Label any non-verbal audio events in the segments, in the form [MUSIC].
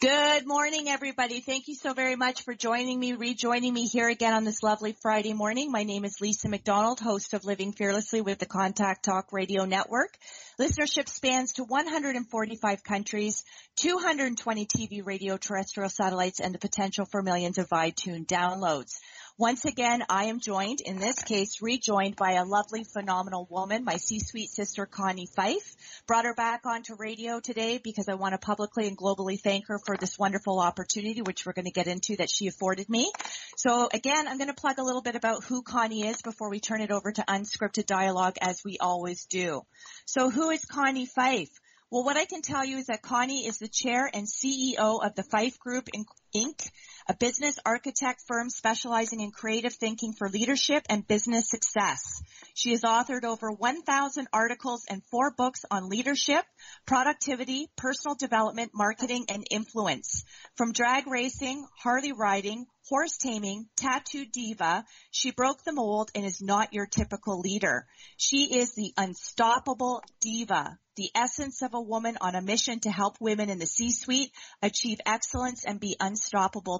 Good morning, everybody. Thank you so very much for joining me, rejoining me here again on this lovely Friday morning. My name is Lisa McDonald, host of Living Fearlessly with the Contact Talk Radio Network. Listenership spans to 145 countries, 220 TV, radio, terrestrial satellites, and the potential for millions of iTunes downloads. Once again, I am joined, in this case, rejoined by a lovely, phenomenal woman, my C-suite sister, Connie Fife. Brought her back onto radio today because I want to publicly and globally thank her for this wonderful opportunity, which we're going to get into that she afforded me. So again, I'm going to plug a little bit about who Connie is before we turn it over to unscripted dialogue as we always do. So who is Connie Fife? Well, what I can tell you is that Connie is the chair and CEO of the Fife Group Inc., a business architect firm specializing in creative thinking for leadership and business success. She has authored over 1,000 articles and four books on leadership, productivity, personal development, marketing, and influence. From drag racing, Harley riding, horse taming, tattoo diva, she broke the mold and is not your typical leader. She is the unstoppable diva, the essence of a woman on a mission to help women in the C-suite achieve excellence and be unstoppable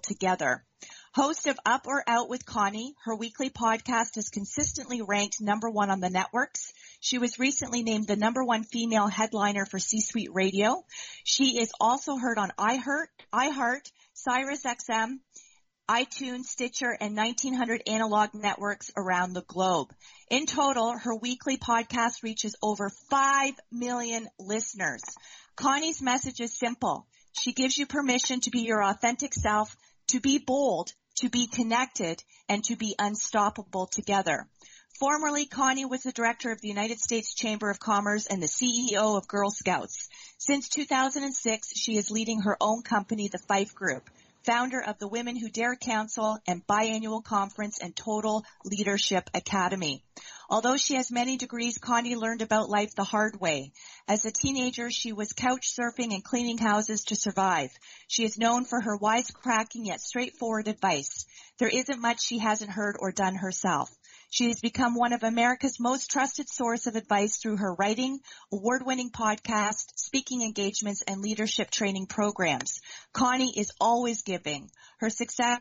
together. Host of Up or Out with Connie, her weekly podcast is consistently ranked number one on the networks. She was recently named the number one female headliner for C-Suite Radio. She is also heard on iHeart, iHeart, Sirius XM, iTunes, Stitcher, and 1900 analog networks around the globe. In total, her weekly podcast reaches over 5 million listeners. Connie's message is simple. She gives you permission to be your authentic self, to be bold, to be connected, and to be unstoppable together. Formerly, Connie was the director of the United States Chamber of Commerce and the CEO of Girl Scouts. Since 2006, she is leading her own company, the Fife Group founder of the Women Who Dare Council and biannual conference and Total Leadership Academy. Although she has many degrees, Connie learned about life the hard way. As a teenager, she was couch surfing and cleaning houses to survive. She is known for her wisecracking yet straightforward advice. There isn't much she hasn't heard or done herself. She has become one of America's most trusted source of advice through her writing, award-winning podcast, speaking engagements, and leadership training programs. Connie is always giving. Her success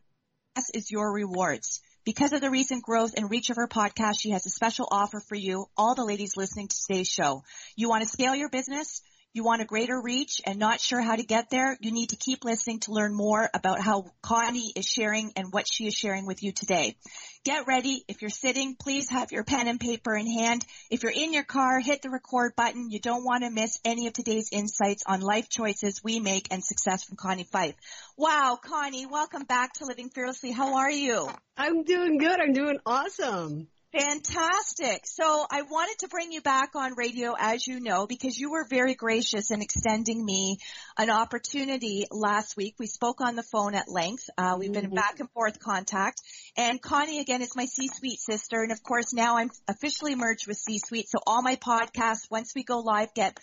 is your rewards. Because of the recent growth and reach of her podcast, she has a special offer for you, all the ladies listening to today's show. You want to scale your business? You want a greater reach and not sure how to get there, you need to keep listening to learn more about how Connie is sharing and what she is sharing with you today. Get ready. If you're sitting, please have your pen and paper in hand. If you're in your car, hit the record button. You don't want to miss any of today's insights on life choices we make and success from Connie Fife. Wow, Connie, welcome back to Living Fearlessly. How are you? I'm doing good. I'm doing awesome. Fantastic. So I wanted to bring you back on radio, as you know, because you were very gracious in extending me an opportunity last week. We spoke on the phone at length. Uh, we've been mm-hmm. back and forth contact. And Connie, again, is my C-suite sister. And of course, now I'm officially merged with C-suite. So all my podcasts, once we go live, get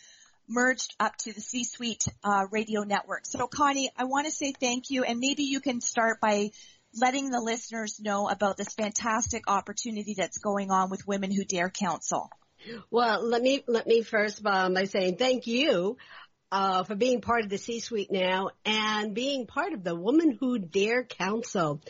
merged up to the C-suite uh, radio network. So Connie, I want to say thank you. And maybe you can start by letting the listeners know about this fantastic opportunity that's going on with Women Who Dare Council. Well, let me let me first um, by saying thank you uh, for being part of the C-suite now and being part of the Women Who Dare Council.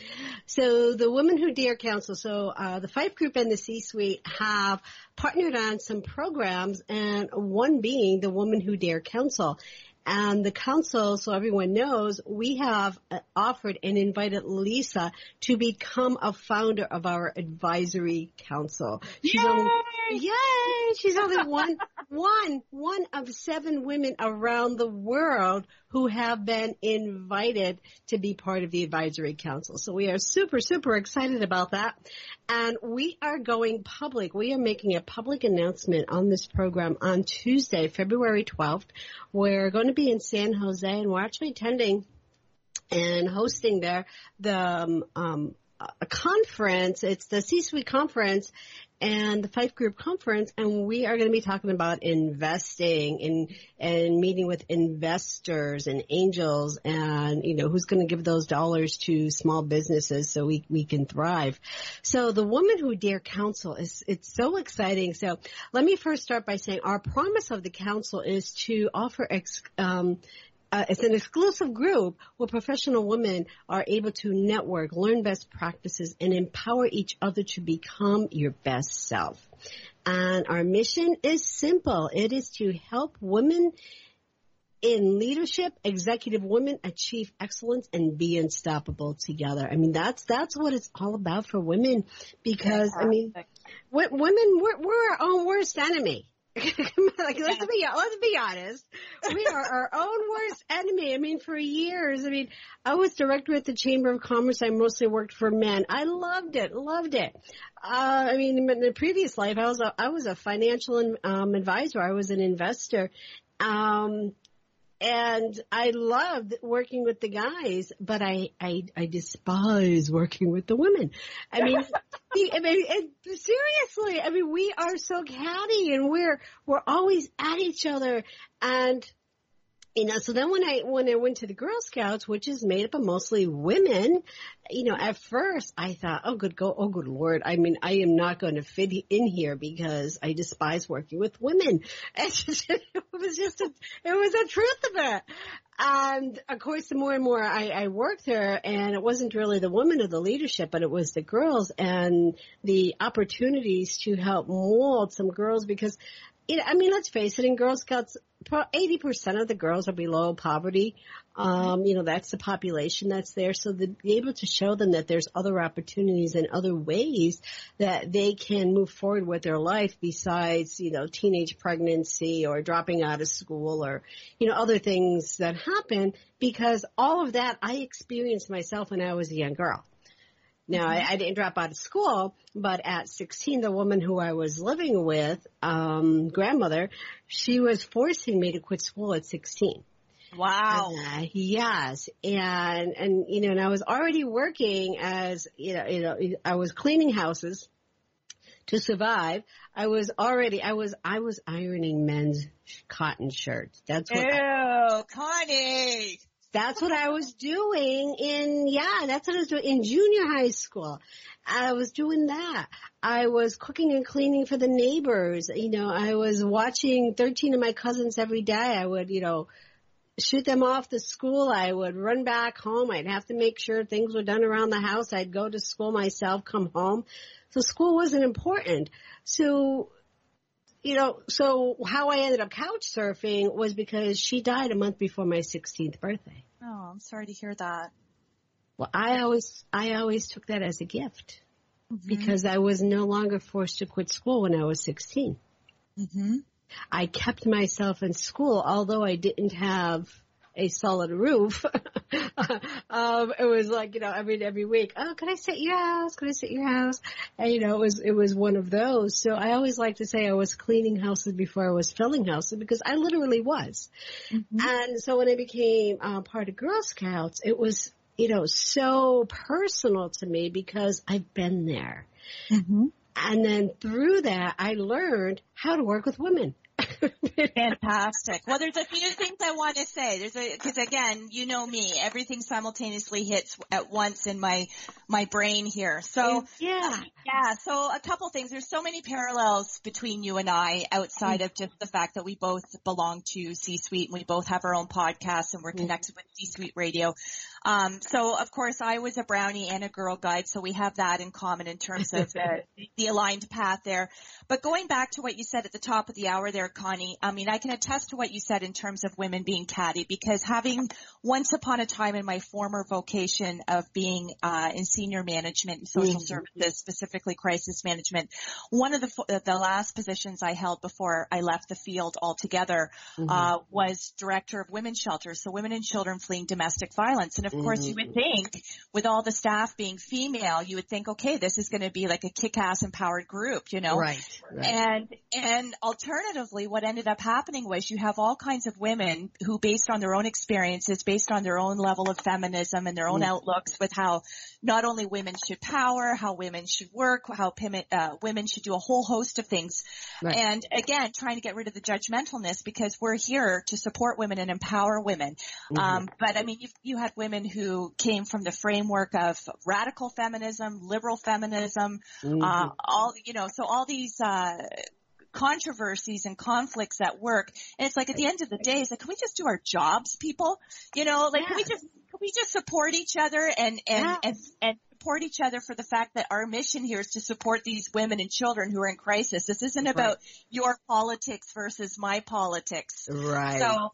So the Women Who Dare Council, so uh, the Fife Group and the C-suite have partnered on some programs, and one being the Women Who Dare Council. And the council, so everyone knows, we have uh, offered and invited Lisa to become a founder of our advisory council. She's Yay! only, yay! She's only one, one, one of seven women around the world who have been invited to be part of the advisory council. So we are super, super excited about that. And we are going public. We are making a public announcement on this program on Tuesday, February 12th. We're going to be in San Jose and we're actually attending and hosting there the um, um, a conference. It's the C-suite conference and the Fife Group conference, and we are going to be talking about investing and and meeting with investors and angels, and you know who's going to give those dollars to small businesses so we we can thrive. So the Woman Who Dare Council is it's so exciting. So let me first start by saying our promise of the council is to offer ex, um, uh, it's an exclusive group where professional women are able to network, learn best practices, and empower each other to become your best self. And our mission is simple. It is to help women in leadership, executive women achieve excellence and be unstoppable together. I mean, that's, that's what it's all about for women because, I mean, w- women, we're, we're our own worst enemy. [LAUGHS] like let's be let's be honest. We are our own worst enemy. I mean, for years, I mean, I was director at the Chamber of Commerce. I mostly worked for men. I loved it, loved it. Uh, I mean, in the previous life, I was a I was a financial um, advisor. I was an investor. Um, and I loved working with the guys, but I, I, I despise working with the women. I mean, [LAUGHS] I mean, it, seriously, I mean, we are so catty and we're, we're always at each other and, you know, so then when I, when I went to the Girl Scouts, which is made up of mostly women, you know, at first I thought, oh good, go, oh good lord. I mean, I am not going to fit in here because I despise working with women. [LAUGHS] Just, it was just, a, it was the truth of it. And of course, the more and more I, I worked there, and it wasn't really the women of the leadership, but it was the girls and the opportunities to help mold some girls because know, I mean, let's face it, in Girl Scouts, 80% of the girls are below poverty. Um, you know, that's the population that's there. So to be able to show them that there's other opportunities and other ways that they can move forward with their life besides, you know, teenage pregnancy or dropping out of school or, you know, other things that happen because all of that I experienced myself when I was a young girl. Now, I, I, didn't drop out of school, but at 16, the woman who I was living with, um, grandmother, she was forcing me to quit school at 16. Wow. Uh, yes. And, and, you know, and I was already working as, you know, you know, I was cleaning houses to survive. I was already, I was, I was ironing men's cotton shirts. That's what. Ew, I, Connie. That's what I was doing in, yeah, that's what I was doing in junior high school. I was doing that. I was cooking and cleaning for the neighbors. You know, I was watching 13 of my cousins every day. I would, you know, shoot them off to school. I would run back home. I'd have to make sure things were done around the house. I'd go to school myself, come home. So school wasn't important. So you know, so how I ended up couch surfing was because she died a month before my 16th birthday. Oh, I'm sorry to hear that. Well, I always, I always took that as a gift mm-hmm. because I was no longer forced to quit school when I was 16. Mm-hmm. I kept myself in school, although I didn't have a solid roof. [LAUGHS] um, it was like, you know, every, every week, oh, can I sit at your house? Can I sit at your house? And, you know, it was, it was one of those. So I always like to say I was cleaning houses before I was filling houses because I literally was. Mm-hmm. And so when I became uh, part of Girl Scouts, it was, you know, so personal to me because I've been there. Mm-hmm. And then through that, I learned how to work with women. [LAUGHS] Fantastic. Well, there's a few things I want to say. There's a because again, you know me, everything simultaneously hits at once in my my brain here. So yeah, yeah. So a couple things. There's so many parallels between you and I outside of just the fact that we both belong to C-suite and we both have our own podcasts and we're mm-hmm. connected with C-suite radio. Um, so of course I was a brownie and a girl guide, so we have that in common in terms of the, [LAUGHS] the aligned path there. But going back to what you said at the top of the hour there, Connie, I mean, I can attest to what you said in terms of women being catty because having once upon a time in my former vocation of being uh, in senior management and social mm-hmm. services, specifically crisis management, one of the the last positions I held before I left the field altogether mm-hmm. uh, was director of women's shelters, so women and children fleeing domestic violence. And of mm-hmm. course, you would think with all the staff being female, you would think, okay, this is going to be like a kick-ass empowered group, you know? Right, right. And and alternatively, what ended up happening was you have all kinds of women who, based on their own experiences, based on their own level of feminism and their own mm-hmm. outlooks with how not only women should power, how women should work, how uh, women should do a whole host of things. Right. And again, trying to get rid of the judgmentalness because we're here to support women and empower women. Mm-hmm. Um, but I mean, you, you had women who came from the framework of radical feminism, liberal feminism, mm-hmm. uh, all, you know, so all these, uh, controversies and conflicts at work. And it's like at the end of the day, it's like, can we just do our jobs, people? You know, like, yeah. can we just, can we just support each other and, and, yeah. and, and support each other for the fact that our mission here is to support these women and children who are in crisis. This isn't right. about your politics versus my politics. Right. So,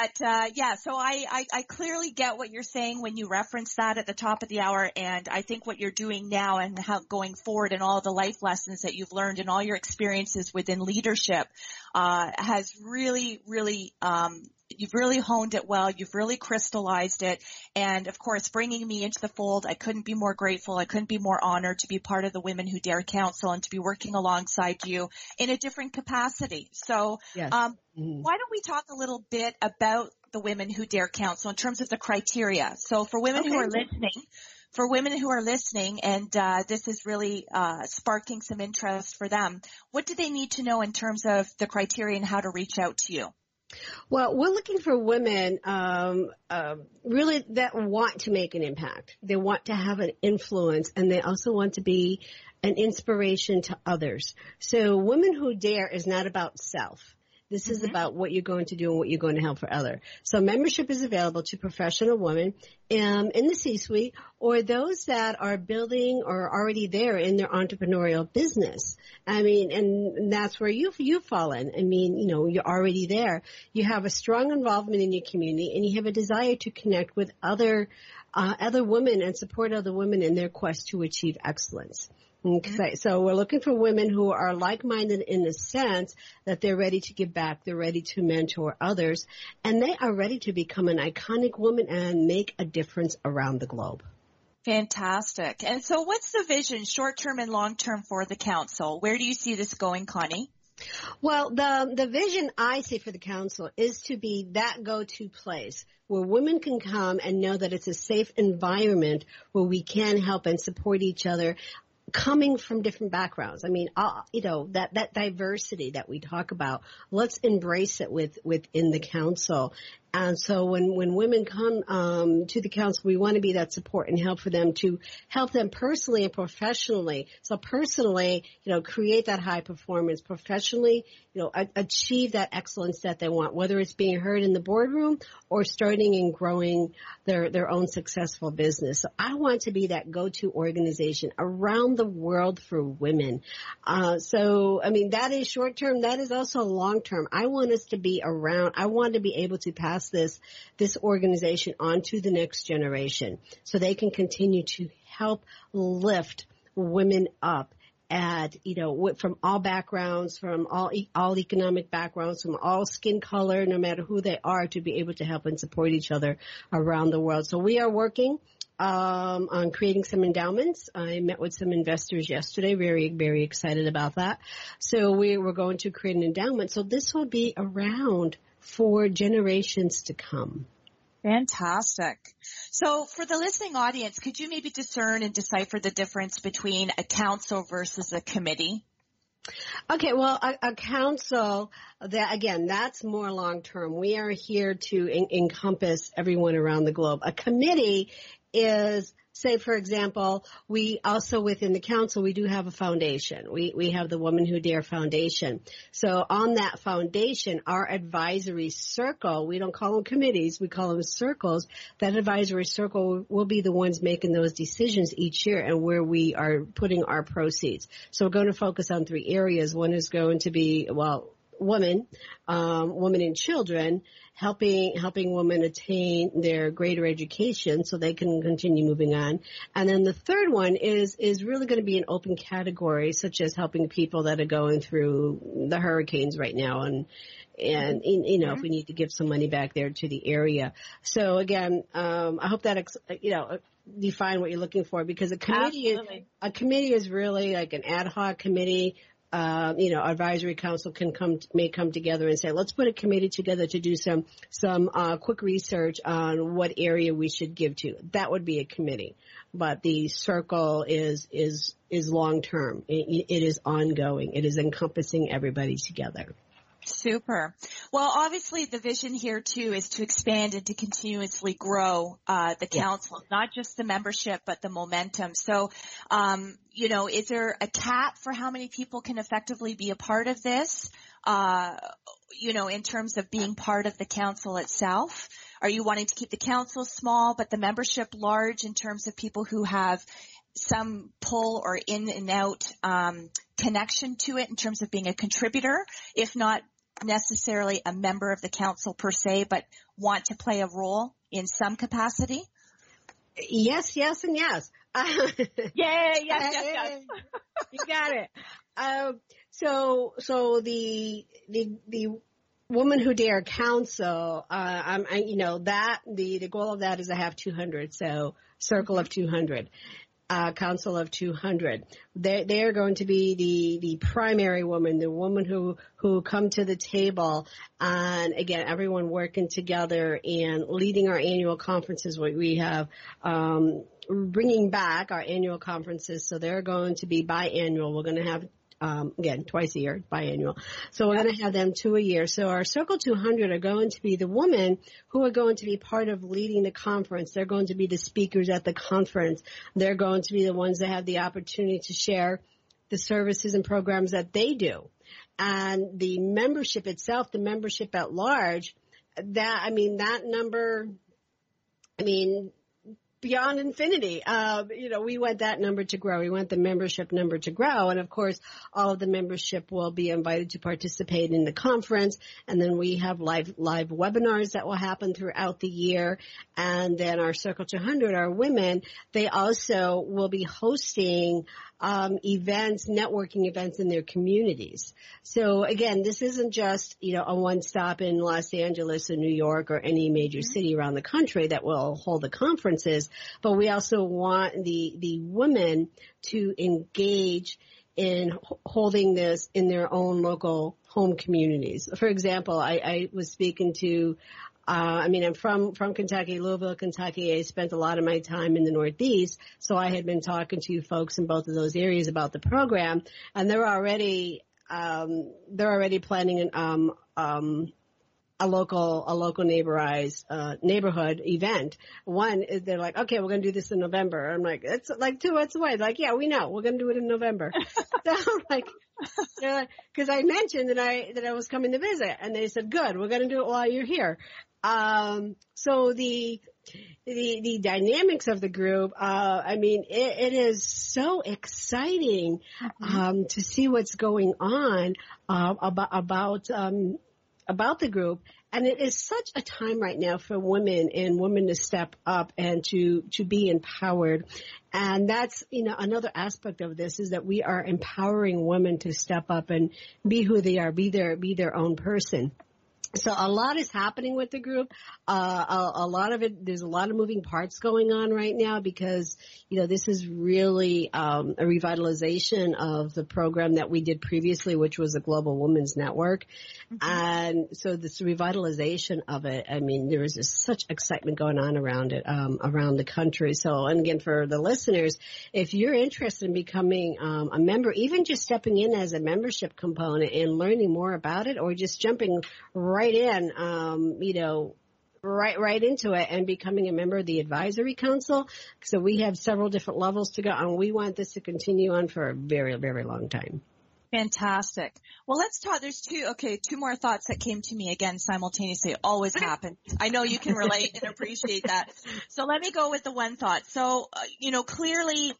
but uh, yeah, so I, I, I clearly get what you're saying when you reference that at the top of the hour, and I think what you're doing now and how going forward and all the life lessons that you've learned and all your experiences within leadership uh, has really, really um, you've really honed it well. You've really crystallized it. And of course, bringing me into the fold, I couldn't be more grateful. I couldn't be more honored to be part of the Women Who Dare Council and to be working alongside you in a different capacity. So, yes. um, mm-hmm. why don't we talk a little bit about the Women Who Dare Council in terms of the criteria? So for women okay. who are listening, for women who are listening and uh, this is really uh, sparking some interest for them, what do they need to know in terms of the criteria and how to reach out to you? Well, we're looking for women um, uh, really that want to make an impact. They want to have an influence, and they also want to be an inspiration to others. So, Women Who Dare is not about self. This is mm-hmm. about what you're going to do and what you're going to help for other. So membership is available to professional women um, in the C-suite or those that are building or already there in their entrepreneurial business. I mean, and that's where you you fall in. I mean, you know, you're already there. You have a strong involvement in your community, and you have a desire to connect with other uh, other women and support other women in their quest to achieve excellence. Okay, so we're looking for women who are like-minded in the sense that they're ready to give back, they're ready to mentor others, and they are ready to become an iconic woman and make a difference around the globe. Fantastic. And so what's the vision, short-term and long-term for the council? Where do you see this going, Connie? Well, the the vision I see for the council is to be that go-to place where women can come and know that it's a safe environment where we can help and support each other coming from different backgrounds. I mean, uh, you know, that, that diversity that we talk about, let's embrace it with, within the council and so when, when women come um, to the council, we want to be that support and help for them to help them personally and professionally. So personally, you know, create that high performance. Professionally, you know, a- achieve that excellence that they want, whether it's being heard in the boardroom or starting and growing their their own successful business. So I want to be that go-to organization around the world for women. Uh, so I mean, that is short term. That is also long term. I want us to be around. I want to be able to pass pass this, this organization on to the next generation so they can continue to help lift women up at, you know, from all backgrounds, from all, all economic backgrounds, from all skin color, no matter who they are, to be able to help and support each other around the world. So we are working um, on creating some endowments. I met with some investors yesterday. Very, very excited about that. So we were going to create an endowment. So this will be around for generations to come. Fantastic. So for the listening audience, could you maybe discern and decipher the difference between a council versus a committee? Okay, well, a, a council, that again, that's more long term. We are here to en- encompass everyone around the globe. A committee is say, for example, we also within the council, we do have a foundation. We, we have the Woman Who Dare Foundation. So on that foundation, our advisory circle, we don't call them committees, we call them circles. That advisory circle will be the ones making those decisions each year and where we are putting our proceeds. So we're going to focus on three areas. One is going to be, well, women, um, women and children, helping helping women attain their greater education so they can continue moving on. And then the third one is is really going to be an open category, such as helping people that are going through the hurricanes right now and and you know if we need to give some money back there to the area. So again, um, I hope that ex- you know define what you're looking for because a committee is, a committee is really like an ad hoc committee uh, you know, advisory council can come, may come together and say, let's put a committee together to do some, some, uh, quick research on what area we should give to. That would be a committee. But the circle is, is, is long term. It, it is ongoing. It is encompassing everybody together. Super. Well, obviously the vision here too is to expand and to continuously grow uh, the council, not just the membership, but the momentum. So, um, you know, is there a cap for how many people can effectively be a part of this? Uh, you know, in terms of being part of the council itself? Are you wanting to keep the council small, but the membership large in terms of people who have some pull or in and out um, connection to it in terms of being a contributor, if not necessarily a member of the council per se, but want to play a role in some capacity? Yes, yes, and yes. [LAUGHS] Yay, yes, yes, yes. you got it. Um, so, so the, the, the Woman Who Dare Council, uh, I'm, I, you know, that, the, the goal of that is to have 200, so circle of 200. Uh, Council of 200. They they are going to be the the primary woman, the woman who who come to the table, and again, everyone working together and leading our annual conferences. What we have. Um, bringing back our annual conferences, so they're going to be biannual. We're going to have um, again, twice a year, biannual. So we're going to have them two a year. So our Circle 200 are going to be the women who are going to be part of leading the conference. They're going to be the speakers at the conference. They're going to be the ones that have the opportunity to share the services and programs that they do. And the membership itself, the membership at large, that, I mean, that number, I mean, beyond infinity. Uh, you know, we want that number to grow. We want the membership number to grow. And of course, all of the membership will be invited to participate in the conference. And then we have live, live webinars that will happen throughout the year. And then our Circle 200, our women, they also will be hosting um, events, networking events in their communities. So again, this isn't just you know a one stop in Los Angeles or New York or any major mm-hmm. city around the country that will hold the conferences, but we also want the the women to engage in holding this in their own local home communities. For example, I, I was speaking to uh, I mean, I'm from, from Kentucky, Louisville, Kentucky. I spent a lot of my time in the Northeast. So I had been talking to folks in both of those areas about the program and they're already, um, they're already planning an, um, um, a local a local neighborized uh, neighborhood event. One is they're like, okay, we're gonna do this in November. I'm like, it's like two months away. They're like, yeah, we know, we're gonna do it in November. [LAUGHS] [LAUGHS] so I'm like, because I mentioned that I that I was coming to visit, and they said, good, we're gonna do it while you're here. Um, so the the the dynamics of the group, uh, I mean, it, it is so exciting mm-hmm. um, to see what's going on uh, about about um, about the group. And it is such a time right now for women and women to step up and to, to be empowered. And that's, you know, another aspect of this is that we are empowering women to step up and be who they are, be their, be their own person. So a lot is happening with the group. Uh, a, a, lot of it, there's a lot of moving parts going on right now because, you know, this is really, um, a revitalization of the program that we did previously, which was a Global Women's Network. Mm-hmm. And so this revitalization of it, I mean, there is such excitement going on around it, um, around the country. So, and again, for the listeners, if you're interested in becoming, um, a member, even just stepping in as a membership component and learning more about it or just jumping right right in, um, you know, right right into it and becoming a member of the advisory council. So we have several different levels to go, and we want this to continue on for a very very long time. Fantastic. Well, let's talk. There's two, okay, two more thoughts that came to me again simultaneously. It always happens. I know you can relate and appreciate that. [LAUGHS] So let me go with the one thought. So, uh, you know, clearly,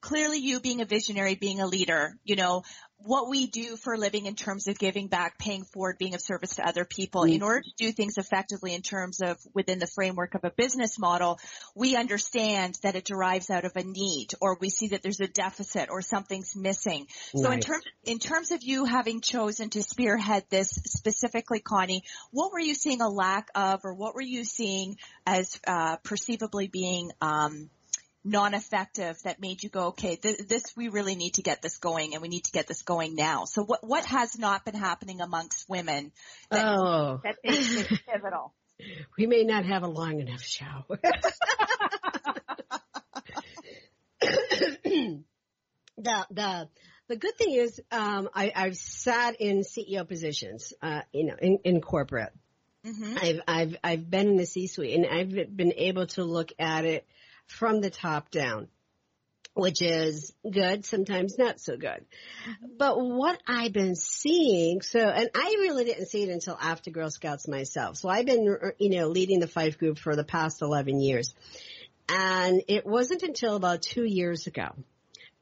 clearly you being a visionary, being a leader, you know, what we do for a living in terms of giving back, paying forward, being of service to other people. In order to do things effectively in terms of within the framework of a business model, we understand that it derives out of a need or we see that there's a deficit or something's missing. So in terms, in terms of you having chosen to spearhead this specifically, Connie, what were you seeing a lack of or what were you seeing as, uh, perceivably being, um, non-effective that made you go, okay, th- this, we really need to get this going and we need to get this going now. So what, what has not been happening amongst women that, Oh, that is is [LAUGHS] pivotal? we may not have a long enough show. [LAUGHS] the the the good thing is um, I, I've sat in CEO positions, uh, you know, in, in corporate. hmm I've I've I've been in the C-suite and I've been able to look at it from the top down, which is good, sometimes not so good. But what I've been seeing, so and I really didn't see it until after Girl Scouts myself. So I've been, you know, leading the Fife group for the past 11 years. And it wasn't until about two years ago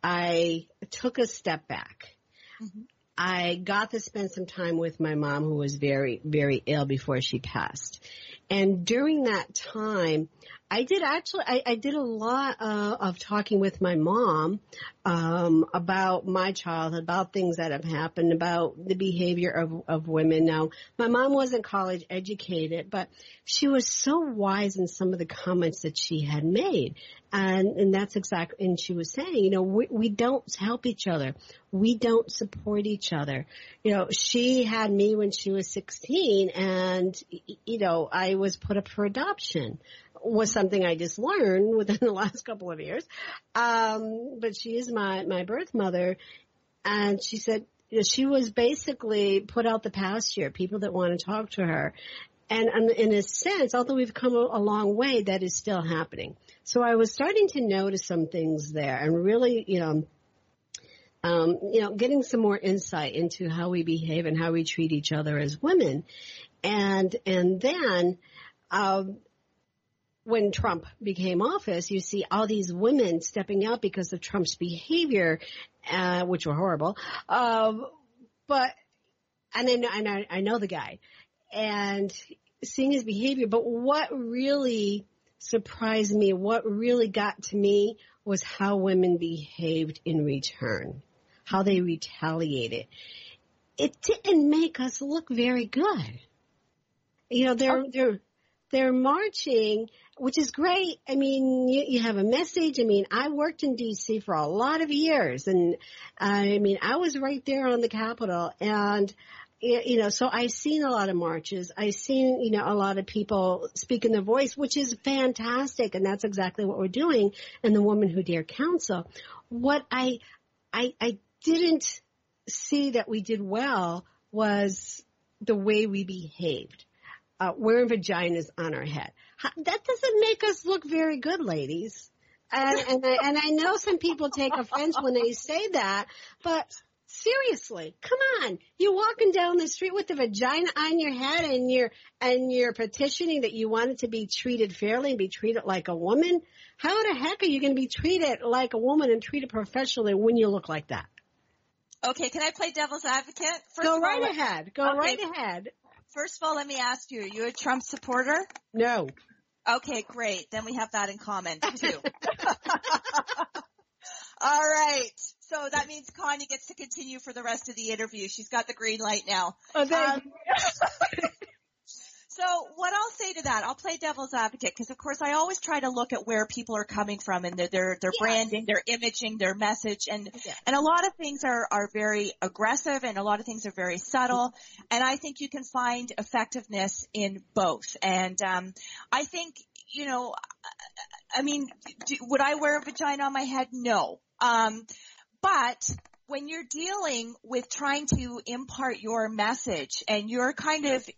I took a step back. Mhm. I got to spend some time with my mom who was very, very ill before she passed. And during that time, I did actually, I, I did a lot uh, of talking with my mom um, about my childhood, about things that have happened, about the behavior of, of women. Now, my mom wasn't college educated, but she was so wise in some of the comments that she had made. And, and that's exactly, and she was saying, you know, we, we don't help each other. We don't support each other. You know, she had me when she was 16 and, you know, I was put up for adoption was something I just learned within [LAUGHS] the last couple of years. Um, but she is my, my birth mother and she said, you know, she was basically put out the pasture, people that want to talk to her. And, in a sense, although we've come a, a long way, that is still happening. So I was starting to notice some things there and really, you know, um, you know, getting some more insight into how we behave and how we treat each other as women. And, and then, um, when Trump became office, you see all these women stepping out because of Trump's behavior, uh, which were horrible. Um, but, and I know, and I, I know the guy and seeing his behavior, but what really surprised me, what really got to me was how women behaved in return, how they retaliated. It didn't make us look very good. You know, they're, they're, they're marching, which is great. I mean, you, you have a message. I mean, I worked in DC for a lot of years and I mean, I was right there on the Capitol and you know, so I've seen a lot of marches. I've seen, you know, a lot of people speaking their voice, which is fantastic. And that's exactly what we're doing in the Woman Who Dare Council. What I, I, I didn't see that we did well was the way we behaved. Uh, wearing vaginas on our head. That doesn't make us look very good, ladies. And, and, I, and I know some people take offense when they say that, but seriously, come on. You're walking down the street with a vagina on your head and you're, and you're petitioning that you want it to be treated fairly and be treated like a woman. How the heck are you going to be treated like a woman and treated professionally when you look like that? Okay, can I play devil's advocate? First Go right all, ahead. Go Okay. right ahead. First of all, let me ask you, are you a Trump supporter? No. Okay, great. Then we have that in common too. [LAUGHS] All right. So that means Connie gets to continue for the rest of the interview. She's got the green light now. Oh, Um, [LAUGHS] So what I'll say to that, I'll play devil's advocate because of course I always try to look at where people are coming from and their their, their Yes. branding, their imaging, their message, and Yeah. and a lot of things are are very aggressive and a lot of things are very subtle, and I think you can find effectiveness in both. And um, I think you know, I mean, do, would I wear a vagina on my head? No. Um, but when you're dealing with trying to impart your message and you're kind of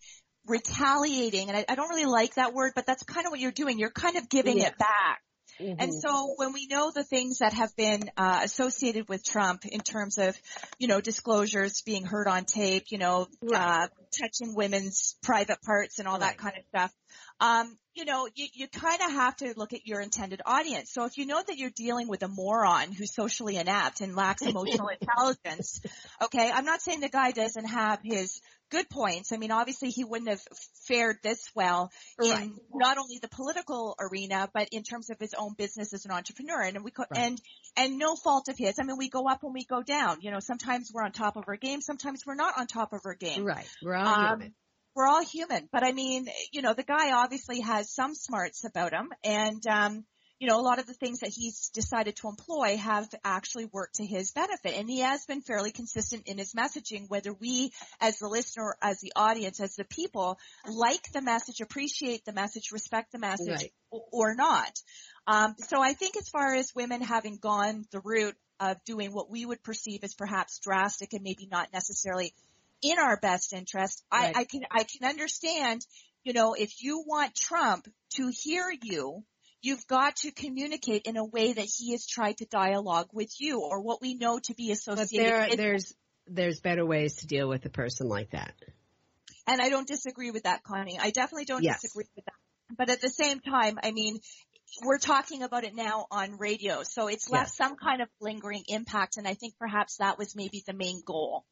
retaliating, and I, I don't really like that word, but that's kind of what you're doing. You're kind of giving Yeah. it back. Mhm. And so when we know the things that have been uh, associated with Trump in terms of, you know, disclosures being heard on tape, you know, Right. uh, touching women's private parts and all Right. that kind of stuff, um, you know, you, you kind of have to look at your intended audience. So if you know that you're dealing with a moron who's socially inept and lacks emotional [LAUGHS] intelligence, okay, I'm not saying the guy doesn't have his good points. I mean, obviously he wouldn't have fared this well in not only the political arena, but in terms of his own business as an entrepreneur. And we co- Right. and and no fault of his. I mean, we go up and we go down. You know, sometimes we're on top of our game, sometimes we're not on top of our game. Right. We're all Um. We're all human, but I mean, you know, the guy obviously has some smarts about him, and um, you know, a lot of the things that he's decided to employ have actually worked to his benefit, and he has been fairly consistent in his messaging. Whether we, as the listener, as the audience, as the people, like the message, appreciate the message, respect the message, Right. or not. Um, so I think as far as women having gone the route of doing what we would perceive as perhaps drastic and maybe not necessarily in our best interest, Right. I, I can I can understand. You know, if you want Trump to hear you, you've got to communicate in a way that he has tried to dialogue with you, or what we know to be But associated. there, with there's, there's better ways to deal with a person like that. And I don't disagree with that, Connie. I definitely don't Yes. disagree with that. But at the same time, I mean, we're talking about it now on radio, so it's left Yes. some kind of lingering impact, and I think perhaps that was maybe the main goal.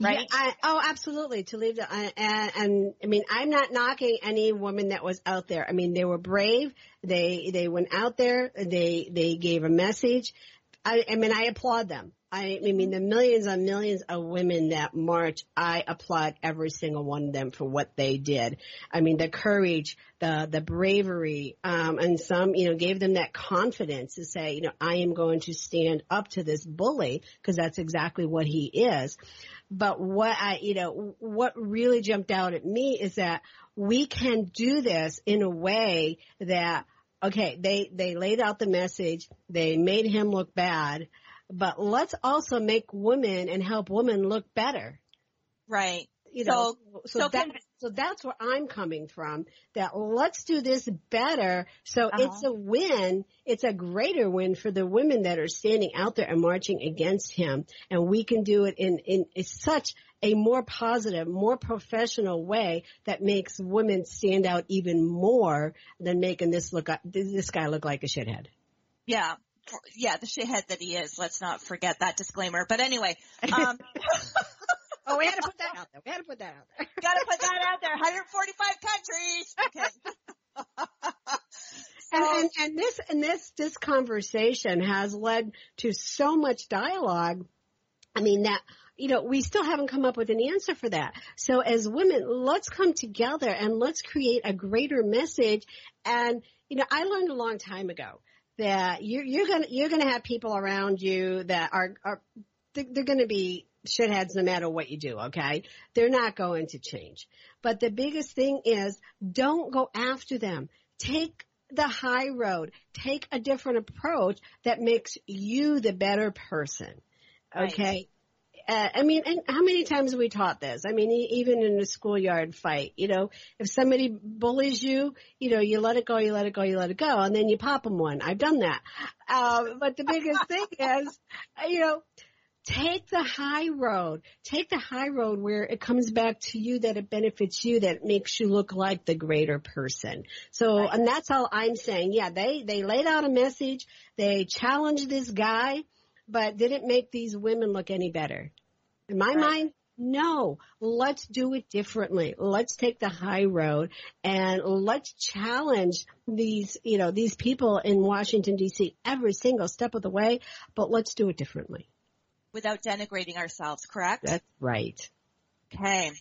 Right? Yeah, I, oh, absolutely. To leave the, I- and, and I mean, I'm not knocking any woman that was out there. I mean, they were brave. They, they went out there. They, they gave a message. I, I mean, I applaud them. I, I mean, the millions and millions of women that march, I applaud every single one of them for what they did. I mean, the courage, the, the bravery, um, and some, you know, gave them that confidence to say, you know, I am going to stand up to this bully because that's exactly what he is. But what I, you know, what really jumped out at me is that we can do this in a way that, okay, they, they laid out the message, they made him look bad, but let's also make women and help women look better. Right. You know, so, so so, that, can- so that's where I'm coming from. That let's do this better. So Uh-huh. it's a win. It's a greater win for the women that are standing out there and marching against him. And we can do it in, in, in such a more positive, more professional way that makes women stand out even more than making this look, this guy look like a shithead. Yeah. Yeah, the shithead that he is. Let's not forget that disclaimer. But anyway, um, [LAUGHS] Oh, we had to put that out there. We had to put that out there. [LAUGHS] gotta put that out there. 145 countries. Okay. [LAUGHS] And, and, and this, and this, this conversation has led to so much dialogue. I mean that, you know, we still haven't come up with an answer for that. So as women, let's come together and let's create a greater message. And, you know, I learned a long time ago that you're, you're gonna, you're gonna have people around you that are, are, they're, gonna be shitheads no matter what you do, okay? They're not going to change. But the biggest thing is don't go after them. Take the high road. Take a different approach that makes you the better person. Right. Uh, I mean, and how many times have we taught this? I mean, even in a schoolyard fight, you know, if somebody bullies you, you know, you let it go, you let it go, you let it go, and then you pop them one. I've done that. Um, but the biggest [LAUGHS] thing is, uh, you know, take the high road. Take the high road where it comes back to you that it benefits you, that makes you look like the greater person. So, and that's all I'm saying. Yeah, they, they laid out a message. They challenged this guy, but did it make these women look any better? In my Right. mind, no. Let's do it differently. Let's take the high road and let's challenge these, you know, these people in Washington DC every single step of the way, but let's do it differently. Without denigrating ourselves, correct? That's right. Okay.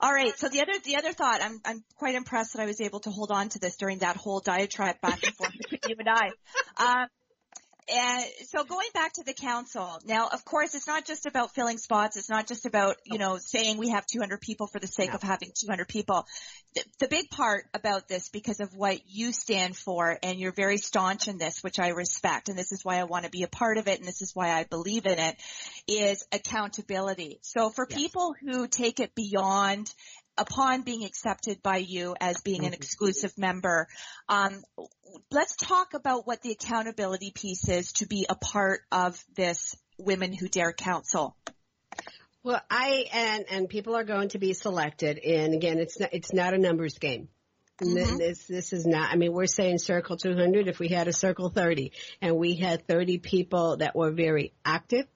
All right. So the other the other thought, I'm I'm quite impressed that I was able to hold on to this during that whole diatribe back and forth [LAUGHS] between you and I. Um, and so going back to the council, now of course it's not just about filling spots. It's not just about you know saying we have 200 people for the sake No. of having 200 people. The, the big part about this, because of what you stand for, and you're very staunch in this, which I respect, and this is why I want to be a part of it, and this is why I believe in it, is accountability. So for Yes. people who take it beyond upon being accepted by you as being an exclusive member, um, let's talk about what the accountability piece is to be a part of this Women Who Dare Council. Well, I and and people are going to be selected, and again, it's not it's not a numbers game. Mm-hmm. This this is not. I mean, we're saying circle 200. If we had a circle 30, and we had 30 people that were very active,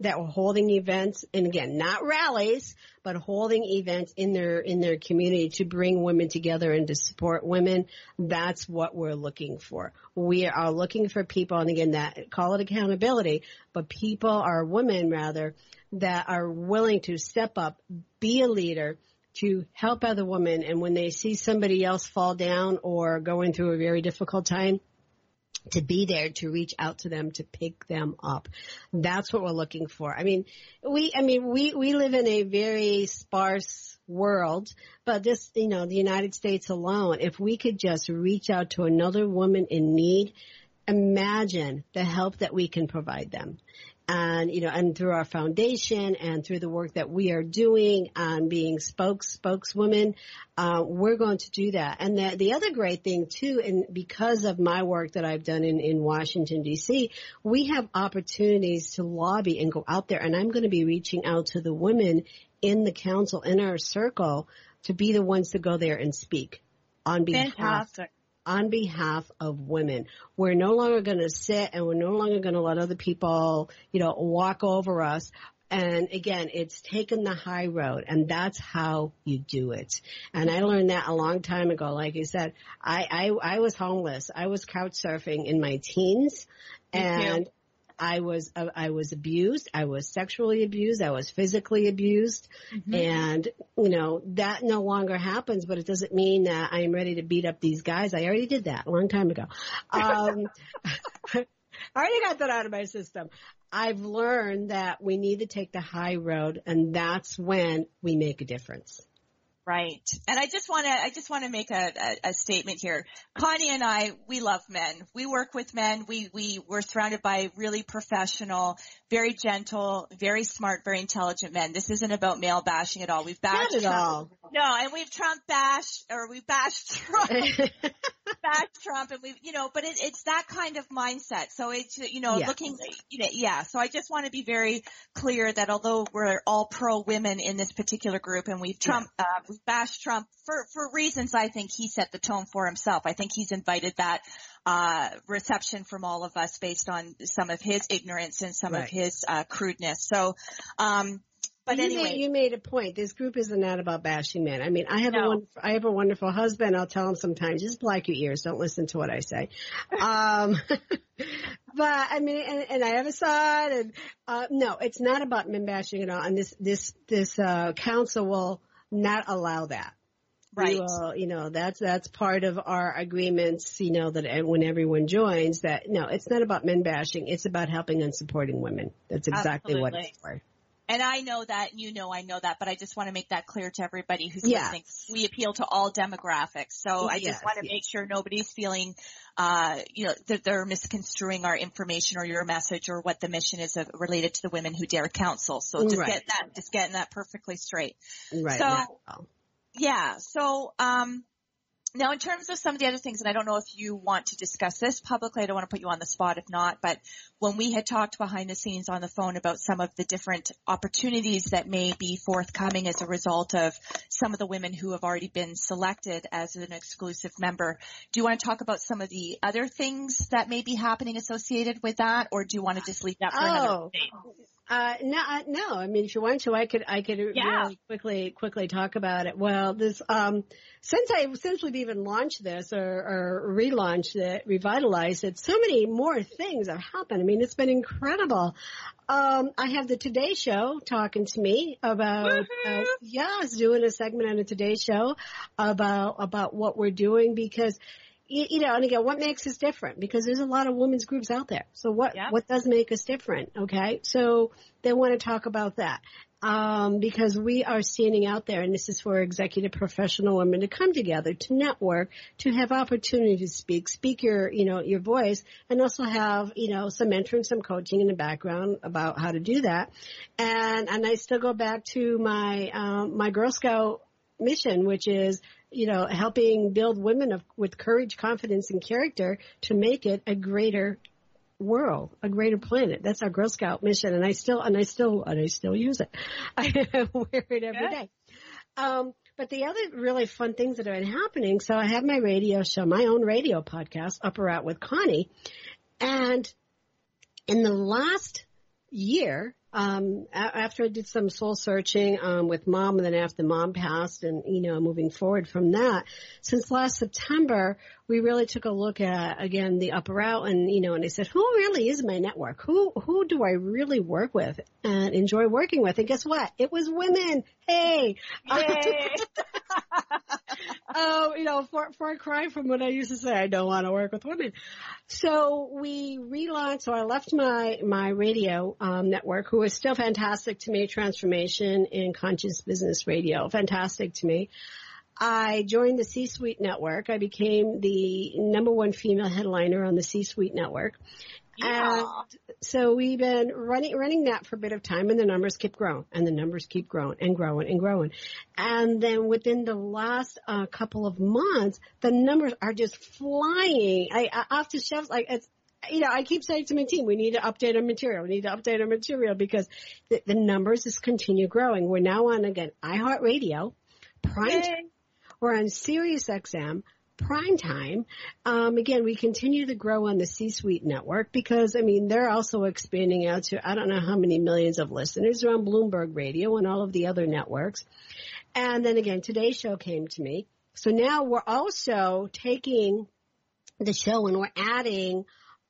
that were holding events, and again, not rallies, but holding events in their in their community to bring women together and to support women. That's what we're looking for. We are looking for people, and again, that call it accountability, but people are women rather that are willing to step up, be a leader, to help other women. And when they see somebody else fall down or going through a very difficult time, to be there to reach out to them to pick them up. That's what we're looking for. I mean, we, I mean, we, we live in a very sparse world, but this, you know, the United States alone, if we could just reach out to another woman in need, imagine the help that we can provide them and you know and through our foundation and through the work that we are doing on being spokes spokeswomen uh, we're going to do that. And the, the other great thing too and because of my work that i've done in, in washington dc we have opportunities to lobby and go out there. And i'm going to be reaching out to the women in the council in our circle to be the ones to go there and speak on behalf Fantastic on behalf of women. We're no longer going to sit and we're no longer going to let other people, you know, walk over us. And again, it's taken the high road and that's how you do it. And I learned that a long time ago. Like you said, I, I, I was homeless. I was couch surfing in my teens and I was uh, I was abused. I was sexually abused. I was physically abused, mm-hmm. and you know that no longer happens. But it doesn't mean that I am ready to beat up these guys. I already did that a long time ago. Um, [LAUGHS] I already got that out of my system. I've learned that we need to take the high road, and that's when we make a difference. Right. And I just want to, I just want to make a, a, a, statement here. Connie and I, we love men. We work with men. We, we, we're surrounded by really professional, very gentle, very smart, very intelligent men. This isn't about male bashing at all. We've bashed Not at Trump. all. No, and we've Trump bashed, or we've bashed [LAUGHS] Trump. [LAUGHS] bashed Trump and we, you know, but it, it's that kind of mindset. So it's, you know, yes. looking, you know, yeah. So I just want to be very clear that although we're all pro women in this particular group and we've Trump, yeah. uh, we've bashed Trump for, for reasons I think he set the tone for himself. I think he's invited that, uh, reception from all of us based on some of his ignorance and some right. of his, uh, crudeness. So, um, but you anyway, made, you made a point. This group is not about bashing men. I mean, I have no. a wonderful, I have a wonderful husband. I'll tell him sometimes, just black your ears. Don't listen to what I say. [LAUGHS] um, [LAUGHS] but I mean, and, and, I have a son and, uh, no, it's not about men bashing at all. And this, this, this, uh, council will not allow that. Right. Will, you know, that's, that's part of our agreements, you know, that when everyone joins that, no, it's not about men bashing. It's about helping and supporting women. That's exactly Absolutely. what it's for. And I know that, and you know I know that, but I just want to make that clear to everybody who's yes. listening. We appeal to all demographics. So I yes, just want to yes. make sure nobody's feeling, uh, you know, that they're misconstruing our information or your message or what the mission is of, related to the Women Who Dare Council. So just right. get that, just getting that perfectly straight. Right. So, yeah. So, um, now, in terms of some of the other things, and I don't know if you want to discuss this publicly, I don't want to put you on the spot if not, but when we had talked behind the scenes on the phone about some of the different opportunities that may be forthcoming as a result of some of the women who have already been selected as an exclusive member, do you want to talk about some of the other things that may be happening associated with that, or do you want to just leave that for another Oh, day? Uh, no, no. I mean, if you want to, I could, I could Yeah. really quickly, quickly talk about it. Well, this, um, since I, since we've even launched this or, or relaunched it, revitalized it, so many more things have happened. I mean, it's been incredible. Um, I have the Today Show talking to me about, uh, yes, doing a segment on the Today Show about, about what we're doing because you, you know, and again, what makes us different? Because there's a lot of women's groups out there. So what, Yep. what does make us different? Okay. So they want to talk about that. Um, because we are standing out there and this is for executive professional women to come together, to network, to have opportunity to speak, speak your, you know, your voice and also have, you know, some mentoring, some coaching in the background about how to do that. And, and I still go back to my, um, my Girl Scout mission, which is, you know, helping build women of, with courage, confidence, and character to make it a greater world, a greater planet. That's our Girl Scout mission, and I still and I still and I still use it. [LAUGHS] I wear it every day. Um, but the other really fun things that have been happening. So I have my radio show, my own radio podcast, Up or Out with Connie, and in the last year, um, a- after I did some soul searching um, with mom, and then after mom passed, and you know, moving forward from that, since last September, we really took a look at again the Up or Out, and you know, and I said, who really is my network? Who who do I really work with and enjoy working with? And guess what? It was women. Hey. [LAUGHS] [LAUGHS] Oh, you know, for for a cry from when I used to say I don't want to work with women. So we relaunched. So I left my my radio um, network, was still fantastic to me, Transformation in Conscious Business Radio, fantastic to me. I joined the C-Suite Network. I became the number one female headliner on the C-Suite Network. And so we've been running running that for a bit of time, and the numbers keep growing, and the numbers keep growing and growing and growing. And then within the last uh, couple of months, the numbers are just flying. I, I off the shelves, like it's you know, I keep saying to my team, we need to update our material. We need to update our material because the, the numbers just continue growing. We're now on again iHeartRadio, Prime. We're on Sirius XM, prime time. Um, again, we continue to grow on the C-Suite network because, I mean, they're also expanding out to I don't know how many millions of listeners around Bloomberg Radio and all of the other networks. And then again, today's show came to me. So now we're also taking the show and we're adding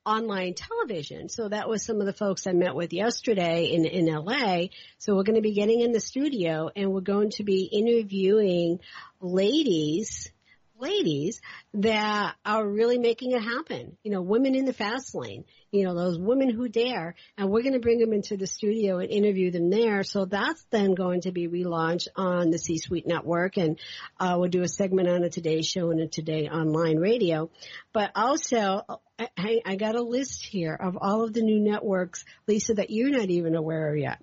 online television. So that was some of the folks I met with yesterday in, in LA. So we're going to be getting in the studio and we're going to be interviewing ladies ladies that are really making it happen. You know, women in the fast lane, you know, those women who dare, and we're going to bring them into the studio and interview them there. So that's then going to be relaunched on the C-Suite network and, uh, we'll do a segment on a Today show and a Today online radio. But also, I, I got a list here of all of the new networks, Lisa, that you're not even aware of yet.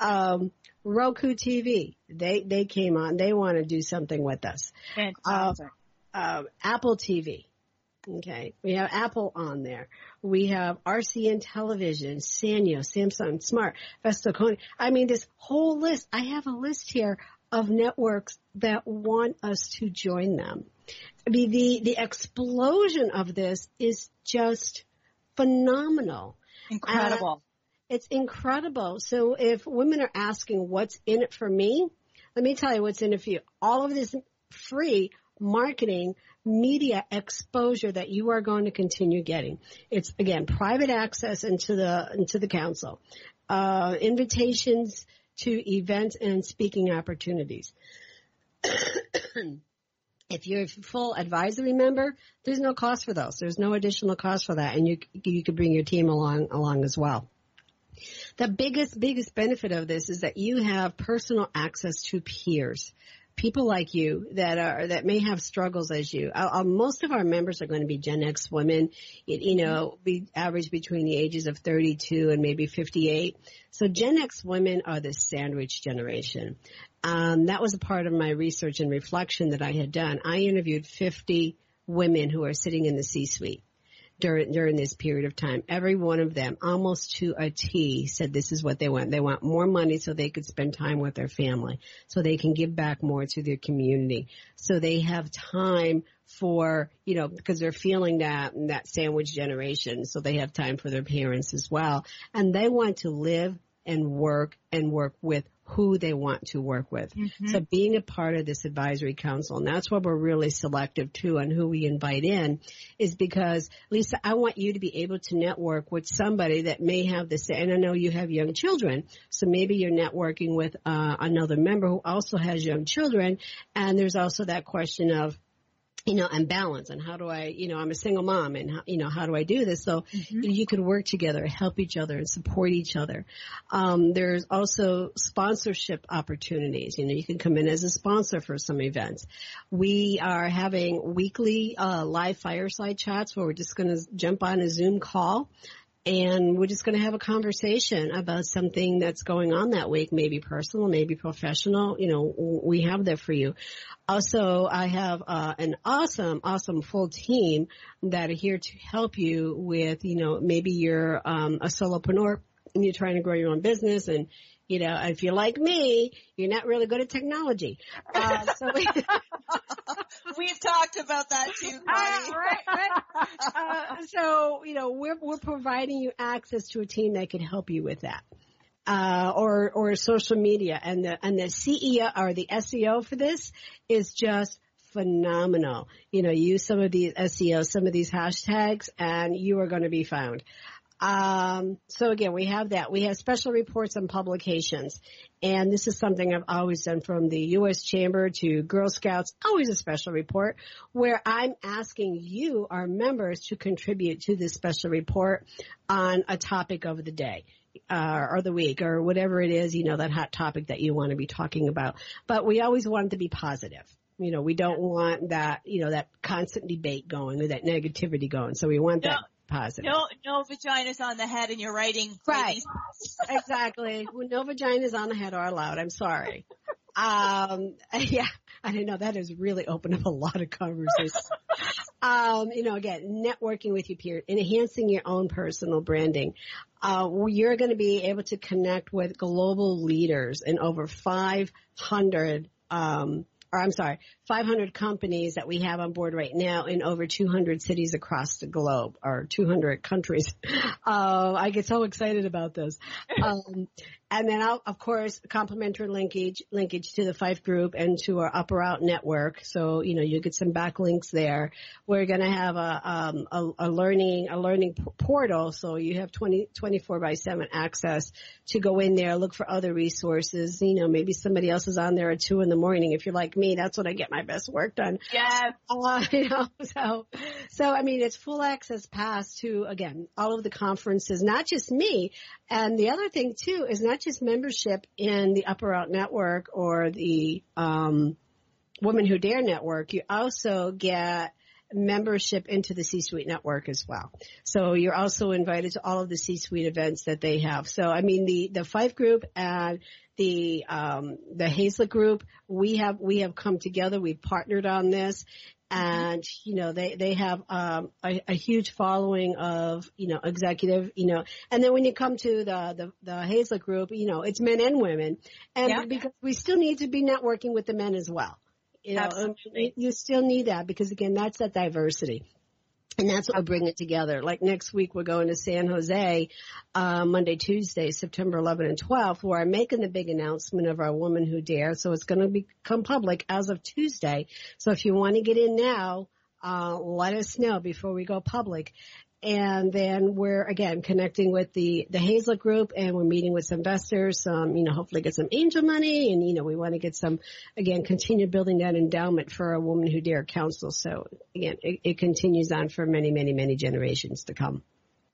Um, Roku TV, they, they came on. They want to do something with us. Fantastic. Uh, uh, Apple TV. Okay. We have Apple on there. We have RCN Television, Sanyo, Samsung Smart, Vestoconi. I mean, this whole list, I have a list here of networks that want us to join them. I mean, the, the explosion of this is just phenomenal. Incredible. Uh, it's incredible. So if women are asking what's in it for me, let me tell you what's in it for you. All of this free marketing media exposure that you are going to continue getting. It's again private access into the into the council, uh, invitations to events and speaking opportunities. [CLEARS THROAT] if you're a full advisory member, there's no cost for those. There's no additional cost for that, and you you could bring your team along along as well. The biggest biggest benefit of this is that you have personal access to peers people like you that are that may have struggles as you. Uh, uh, most of our members are going to be Gen X women, it, you know, be average between the ages of 32 and maybe 58. So Gen X women are the sandwich generation. Um, that was a part of my research and reflection that I had done. I interviewed 50 women who are sitting in the C-suite during during this period of time. Every one of them, almost to a T, said this is what they want. They want more money so they could spend time with their family, so they can give back more to their community, so they have time for you know because they're feeling that that sandwich generation, so they have time for their parents as well, and they want to live and work and work with who they want to work with. Mm-hmm. So being a part of this advisory council, and that's why we're really selective too on who we invite in, is because Lisa, I want you to be able to network with somebody that may have the same, and I know you have young children, so maybe you're networking with uh, another member who also has young children, and there's also that question of you know, and balance and how do I, you know, I'm a single mom and, how, you know, how do I do this? So mm-hmm. you, know, you can work together, help each other and support each other. Um, there's also sponsorship opportunities. You know, you can come in as a sponsor for some events. We are having weekly, uh, live fireside chats where we're just going to jump on a Zoom call and we're just going to have a conversation about something that's going on that week, maybe personal, maybe professional. You know, we have that for you. Also, I have uh, an awesome, awesome full team that are here to help you with, you know, maybe you're um, a solopreneur and you're trying to grow your own business and you know, if you're like me, you're not really good at technology. Uh, so we, [LAUGHS] We've talked about that too, Uh, right, right. Uh, so, you know, we're, we're providing you access to a team that can help you with that. Uh, or, or social media and the, and the CEO or the SEO for this is just phenomenal. You know, use some of these SEO, some of these hashtags and you are going to be found. Um, so again, we have that. We have special reports and publications. And this is something I've always done from the U.S. Chamber to Girl Scouts, always a special report where I'm asking you, our members, to contribute to this special report on a topic of the day. Uh, or the week or whatever it is, you know, that hot topic that you want to be talking about. But we always want it to be positive. You know, we don't want that, you know, that constant debate going or that negativity going. So we want that positive. No, no vaginas on the head and you're writing. Right. [LAUGHS] exactly. Well, no vaginas on the head are allowed. I'm sorry. Um, [LAUGHS] yeah, I don't know. That has really opened up a lot of conversations. [LAUGHS] um, you know, again, networking with your peers, enhancing your own personal branding. Uh, you're going to be able to connect with global leaders in over 500, um, or I'm sorry, 500 companies that we have on board right now in over 200 cities across the globe or 200 countries. Uh, [LAUGHS] I get so excited about this. [LAUGHS] Um, and then I'll, of course, complementary linkage, linkage to the Fife Group and to our Up or Out network. So, you know, you get some backlinks there. We're going to have a, um, a, a, learning, a learning portal. So you have 20, 24 by 7 access to go in there, look for other resources. You know, maybe somebody else is on there at two in the morning. If you're like me, that's what I get my best work done. Yeah. [LAUGHS] Uh, you know, so, so I mean, it's full access pass to, again, all of the conferences, not just me. And the other thing too is not just membership in the Up or Out Network or the, um, Women Who Dare Network. You also get membership into the C-Suite network as well. So you're also invited to all of the C-Suite events that they have. So I mean the, the Fife Group and the um, the Hayzlett Group, we have we have come together. We've partnered on this, and you know they they have um, a, a, huge following of you know executive you know and then when you come to the the, the Hayzlett Group, you know it's men and women, and yeah. because we still need to be networking with the men as well. You know, Absolutely. you still need that because again, that's that diversity. And that's what will bring it together. Like next week, we're going to San Jose, uh, Monday, Tuesday, September 11 and 12, where I'm making the big announcement of our Woman Who Dare. So it's going to become public as of Tuesday. So if you want to get in now, uh, let us know before we go public and then we're again connecting with the the Hayzlett Group, and we're meeting with some investors. Um, you know, hopefully get some angel money, and you know, we want to get some again continue building that endowment for a woman who dare Council So again, it, it continues on for many, many, many generations to come.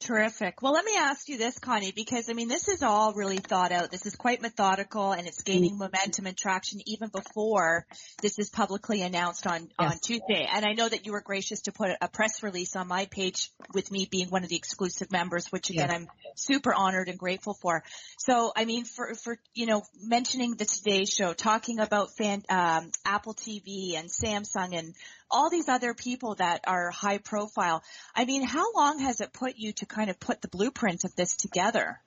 Terrific. Well, let me ask you this, Connie, because I mean, this is all really thought out. This is quite methodical and it's gaining mm-hmm. momentum and traction even before this is publicly announced on, yes. on Tuesday. And I know that you were gracious to put a press release on my page with me being one of the exclusive members, which again, yes. I'm super honored and grateful for. So, I mean, for, for, you know, mentioning the Today Show, talking about fan, um, Apple TV and Samsung and all these other people that are high profile. I mean, how long has it put you to kind of put the blueprint of this together?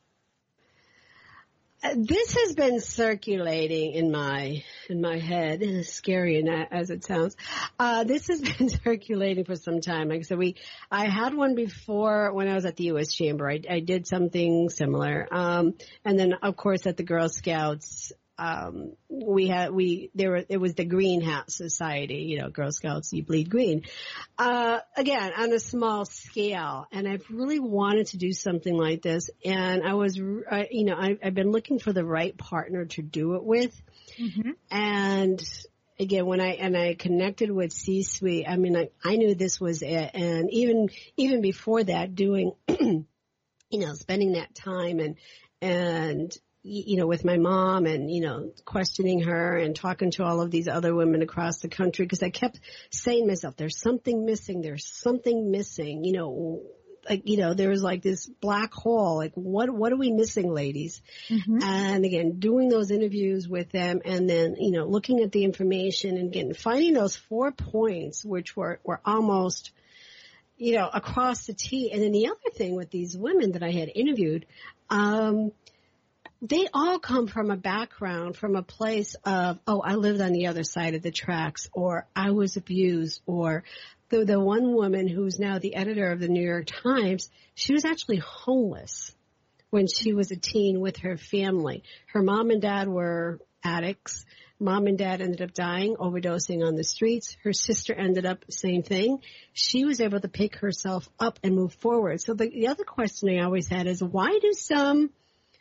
Uh, this has been circulating in my in my head, as scary as it sounds. Uh, this has [LAUGHS] been circulating for some time. Like I said, we I had one before when I was at the U.S. Chamber. I, I did something similar, um, and then of course at the Girl Scouts um, we had we there were, it was the Green Hat Society, you know, Girl Scouts, you bleed green. Uh, again, on a small scale, and I've really wanted to do something like this, and I was, uh, you know, I, have been looking for the right partner to do it with, mm-hmm. and again when I and I connected with C-suite, I mean, I, I knew this was it, and even even before that, doing, [CLEARS THROAT] you know, spending that time and and you know, with my mom and, you know, questioning her and talking to all of these other women across the country because I kept saying to myself, there's something missing, there's something missing, you know, like, you know, there was like this black hole. Like, what, what are we missing, ladies? Mm-hmm. And again, doing those interviews with them and then, you know, looking at the information and getting, finding those four points, which were, were almost, you know, across the T. And then the other thing with these women that I had interviewed, um, they all come from a background, from a place of, oh, I lived on the other side of the tracks, or I was abused, or the, the one woman who's now the editor of the New York Times, she was actually homeless when she was a teen with her family. Her mom and dad were addicts. Mom and dad ended up dying, overdosing on the streets. Her sister ended up same thing. She was able to pick herself up and move forward. So the, the other question I always had is why do some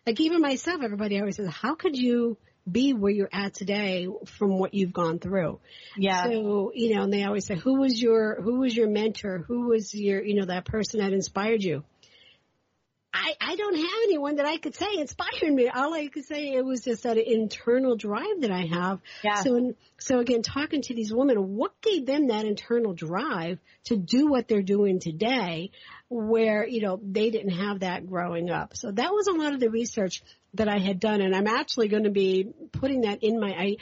like even myself, everybody always says, how could you be where you're at today from what you've gone through? Yeah. So, you know, and they always say, who was your, who was your mentor? Who was your, you know, that person that inspired you? I, I don't have anyone that I could say inspired me. All I could say it was just that internal drive that I have. Yeah. So, so again, talking to these women, what gave them that internal drive to do what they're doing today where, you know, they didn't have that growing up. So that was a lot of the research that I had done and I'm actually going to be putting that in my, I,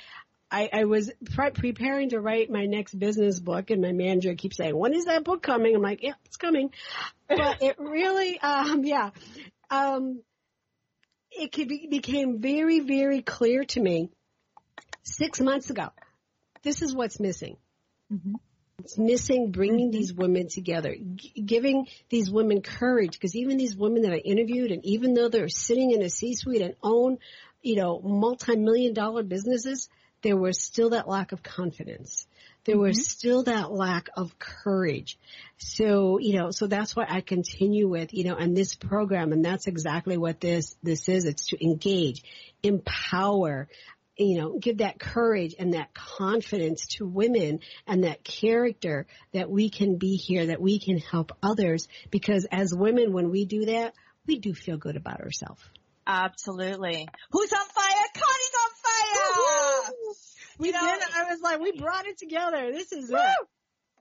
I, I was pre- preparing to write my next business book and my manager keeps saying, when is that book coming? I'm like, yeah, it's coming. But it really, um, yeah, um, it be, became very, very clear to me six months ago. This is what's missing. Mm-hmm. It's missing bringing these women together, g- giving these women courage because even these women that I interviewed and even though they're sitting in a C-suite and own, you know, multi-million dollar businesses, there was still that lack of confidence. There mm-hmm. was still that lack of courage. So, you know, so that's what I continue with, you know, and this program, and that's exactly what this, this is. It's to engage, empower, you know, give that courage and that confidence to women and that character that we can be here, that we can help others. Because as women, when we do that, we do feel good about ourselves. Absolutely. Who's on fire? Connie's on fire! We You know- did it. I was like, we brought it together. This is Woo! it.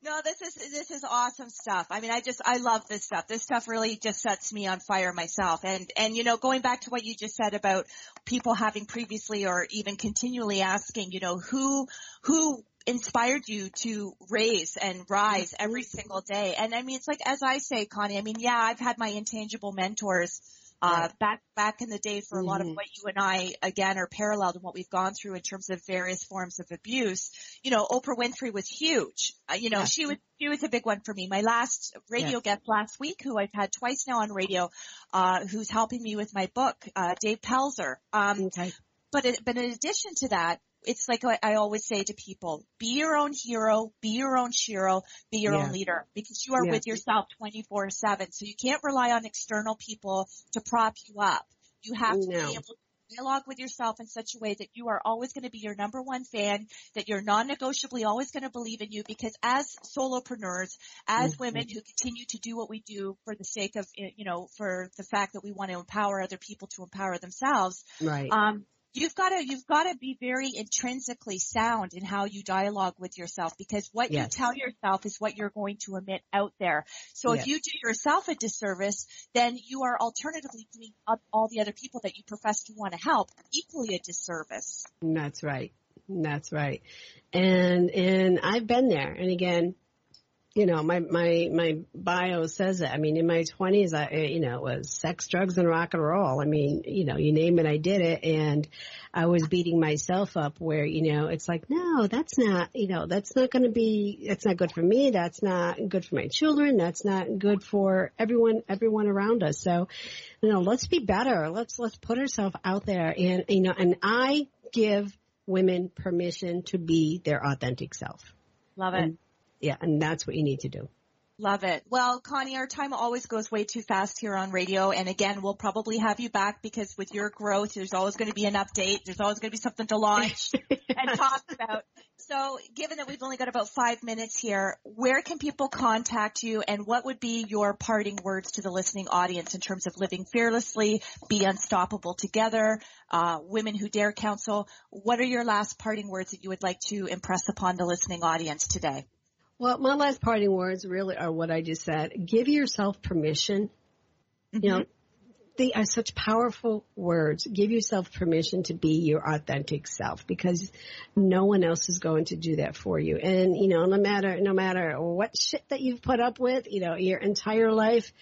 No, this is this is awesome stuff. I mean, I just I love this stuff. This stuff really just sets me on fire myself. And and you know, going back to what you just said about people having previously or even continually asking, you know, who who inspired you to raise and rise mm-hmm. every single day. And I mean, it's like as I say, Connie. I mean, yeah, I've had my intangible mentors uh, back back in the day for a lot of Mhm. what you and I again are paralleled in what we've gone through in terms of various forms of abuse. You know, Oprah Winfrey was huge. Uh, you know, Yeah. she was she was a big one for me. My last radio Yes. guest last week, who I've had twice now on radio, uh, who's helping me with my book, uh, Dave Pelzer. Um, Okay. but it, but in addition to that, it's like I I always say to people, be your own hero, be your own shiro, be your Yeah. own leader because you are Yeah. with yourself 24 seven. So you can't rely on external people to prop you up. You have to No. be able to dialogue with yourself in such a way that you are always going to be your number one fan, that you're non-negotiably always going to believe in you because as solopreneurs, as Mhm. women who continue to do what we do for the sake of, you know, for the fact that we want to empower other people to empower themselves, Right. um, you've got to you've got to be very intrinsically sound in how you dialogue with yourself because what Yes. you tell yourself is what you're going to emit out there. So Yes. if you do yourself a disservice, then you are alternatively doing up all the other people that you profess to want to help equally a disservice. That's right. That's right. And and I've been there. And again, you know, my my my bio says it. I mean, in my 20s, I eh, you know, it was sex, drugs, and rock and roll. I mean, you know, you name it, I did it, and I was beating myself up. Where you know, it's like, no, that's not. You know, that's not going to be. That's not good for me. That's not good for my children. That's not good for everyone. Everyone around us. So, you know, let's be better. Let's let's put ourselves out there, and you know, and I give women permission to be their authentic self. Love And- Yeah, and that's what you need to do. Love it. Well, Connie, our time always goes way too fast here on radio. And again, we'll probably have you back because with your growth, there's always going to be an update. There's always going to be something to launch [LAUGHS] and talk about. So given that we've only got about five minutes here, where can people contact you and what would be your parting words to the listening audience in terms of living fearlessly, be unstoppable together, uh, women who dare Council? What are your last parting words that you would like to impress upon the listening audience today? Well, my last parting words really are what I just said. Give yourself permission. Mm-hmm. You know, they are such powerful words. Give yourself permission to be your authentic self because no one else is going to do that for you. And, you know, no matter, no matter what shit that you've put up with, you know, your entire life,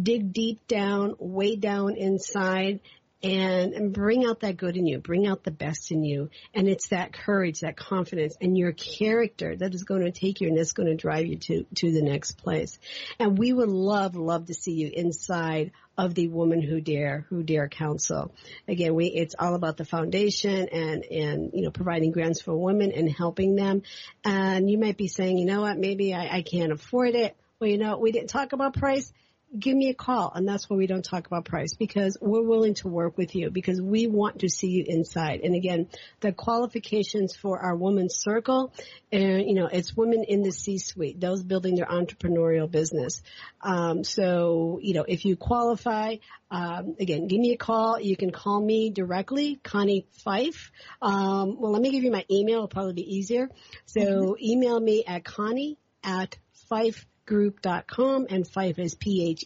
dig deep down, way down inside and, and bring out that good in you, bring out the best in you. And it's that courage, that confidence and your character that is going to take you and that's going to drive you to, to the next place. And we would love, love to see you inside of the Woman Who Dare, Who Dare Council. Again, we, it's all about the foundation and, and, you know, providing grants for women and helping them. And you might be saying, you know what, maybe I, I can't afford it. Well, you know, we didn't talk about price give me a call. And that's why we don't talk about price because we're willing to work with you because we want to see you inside. And again, the qualifications for our women's circle and, you know, it's women in the C-suite, those building their entrepreneurial business. Um, so, you know, if you qualify, um, again, give me a call. You can call me directly, Connie Fife. Um, well, let me give you my email. It'll probably be easier. So mm-hmm. email me at Connie at Fife group.com and Fife is P-H-E-I-F-F.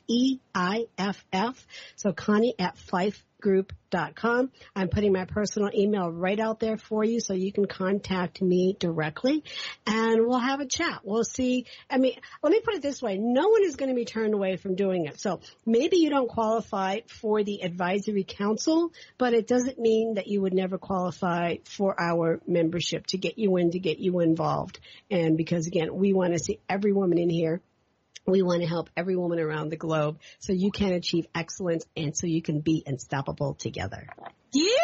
So Connie at fifegroup.com. I'm putting my personal email right out there for you so you can contact me directly and we'll have a chat. We'll see. I mean, let me put it this way. No one is going to be turned away from doing it. So maybe you don't qualify for the advisory council, but it doesn't mean that you would never qualify for our membership to get you in, to get you involved. And because again, we want to see every woman in here we want to help every woman around the globe so you can achieve excellence and so you can be unstoppable together. You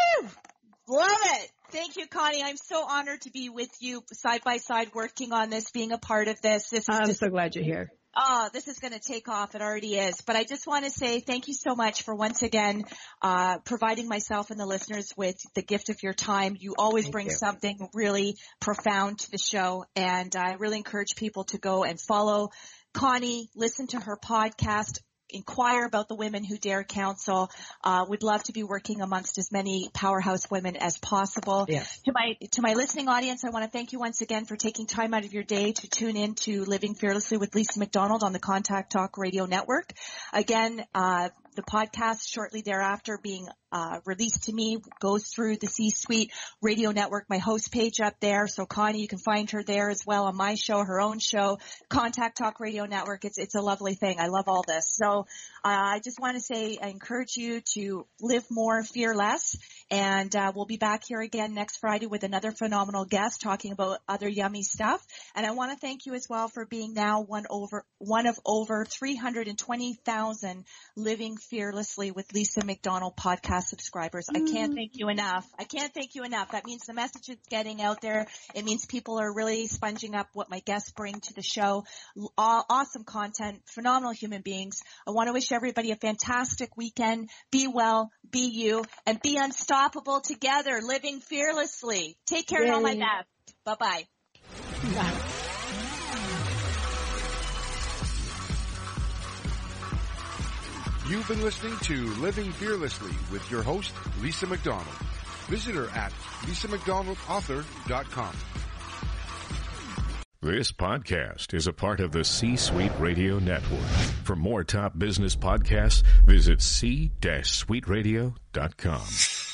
love it. Thank you, Connie. I'm so honored to be with you side by side working on this, being a part of this. this I'm just, so glad you're here. Oh, this is going to take off. It already is. But I just want to say thank you so much for once again uh, providing myself and the listeners with the gift of your time. You always thank bring you. something really profound to the show, and I really encourage people to go and follow Connie, listen to her podcast, inquire about the Women Who Dare Council. Uh, would love to be working amongst as many powerhouse women as possible. Yes. To my to my listening audience, I want to thank you once again for taking time out of your day to tune in to Living Fearlessly with Lisa McDonald on the Contact Talk Radio Network. Again, uh, the podcast shortly thereafter being uh, released to me goes through the C-Suite Radio Network, my host page up there. So Connie, you can find her there as well on my show, her own show, Contact Talk Radio Network. It's it's a lovely thing. I love all this. So uh, I just want to say I encourage you to live more, fear less, and uh, we'll be back here again next Friday with another phenomenal guest talking about other yummy stuff. And I want to thank you as well for being now one over one of over 320,000 living fearlessly with Lisa McDonald podcast subscribers. I can't mm. thank you enough. I can't thank you enough. That means the message is getting out there. It means people are really sponging up what my guests bring to the show. Awesome content, phenomenal human beings. I want to wish everybody a fantastic weekend. Be well, be you, and be unstoppable together, living fearlessly. Take care Yay. and all my best. Bye-bye. Bye. [LAUGHS] You've been listening to Living Fearlessly with your host, Lisa McDonald. Visit her at lisamcdonaldauthor.com. This podcast is a part of the C-Suite Radio Network. For more top business podcasts, visit c-suiteradio.com.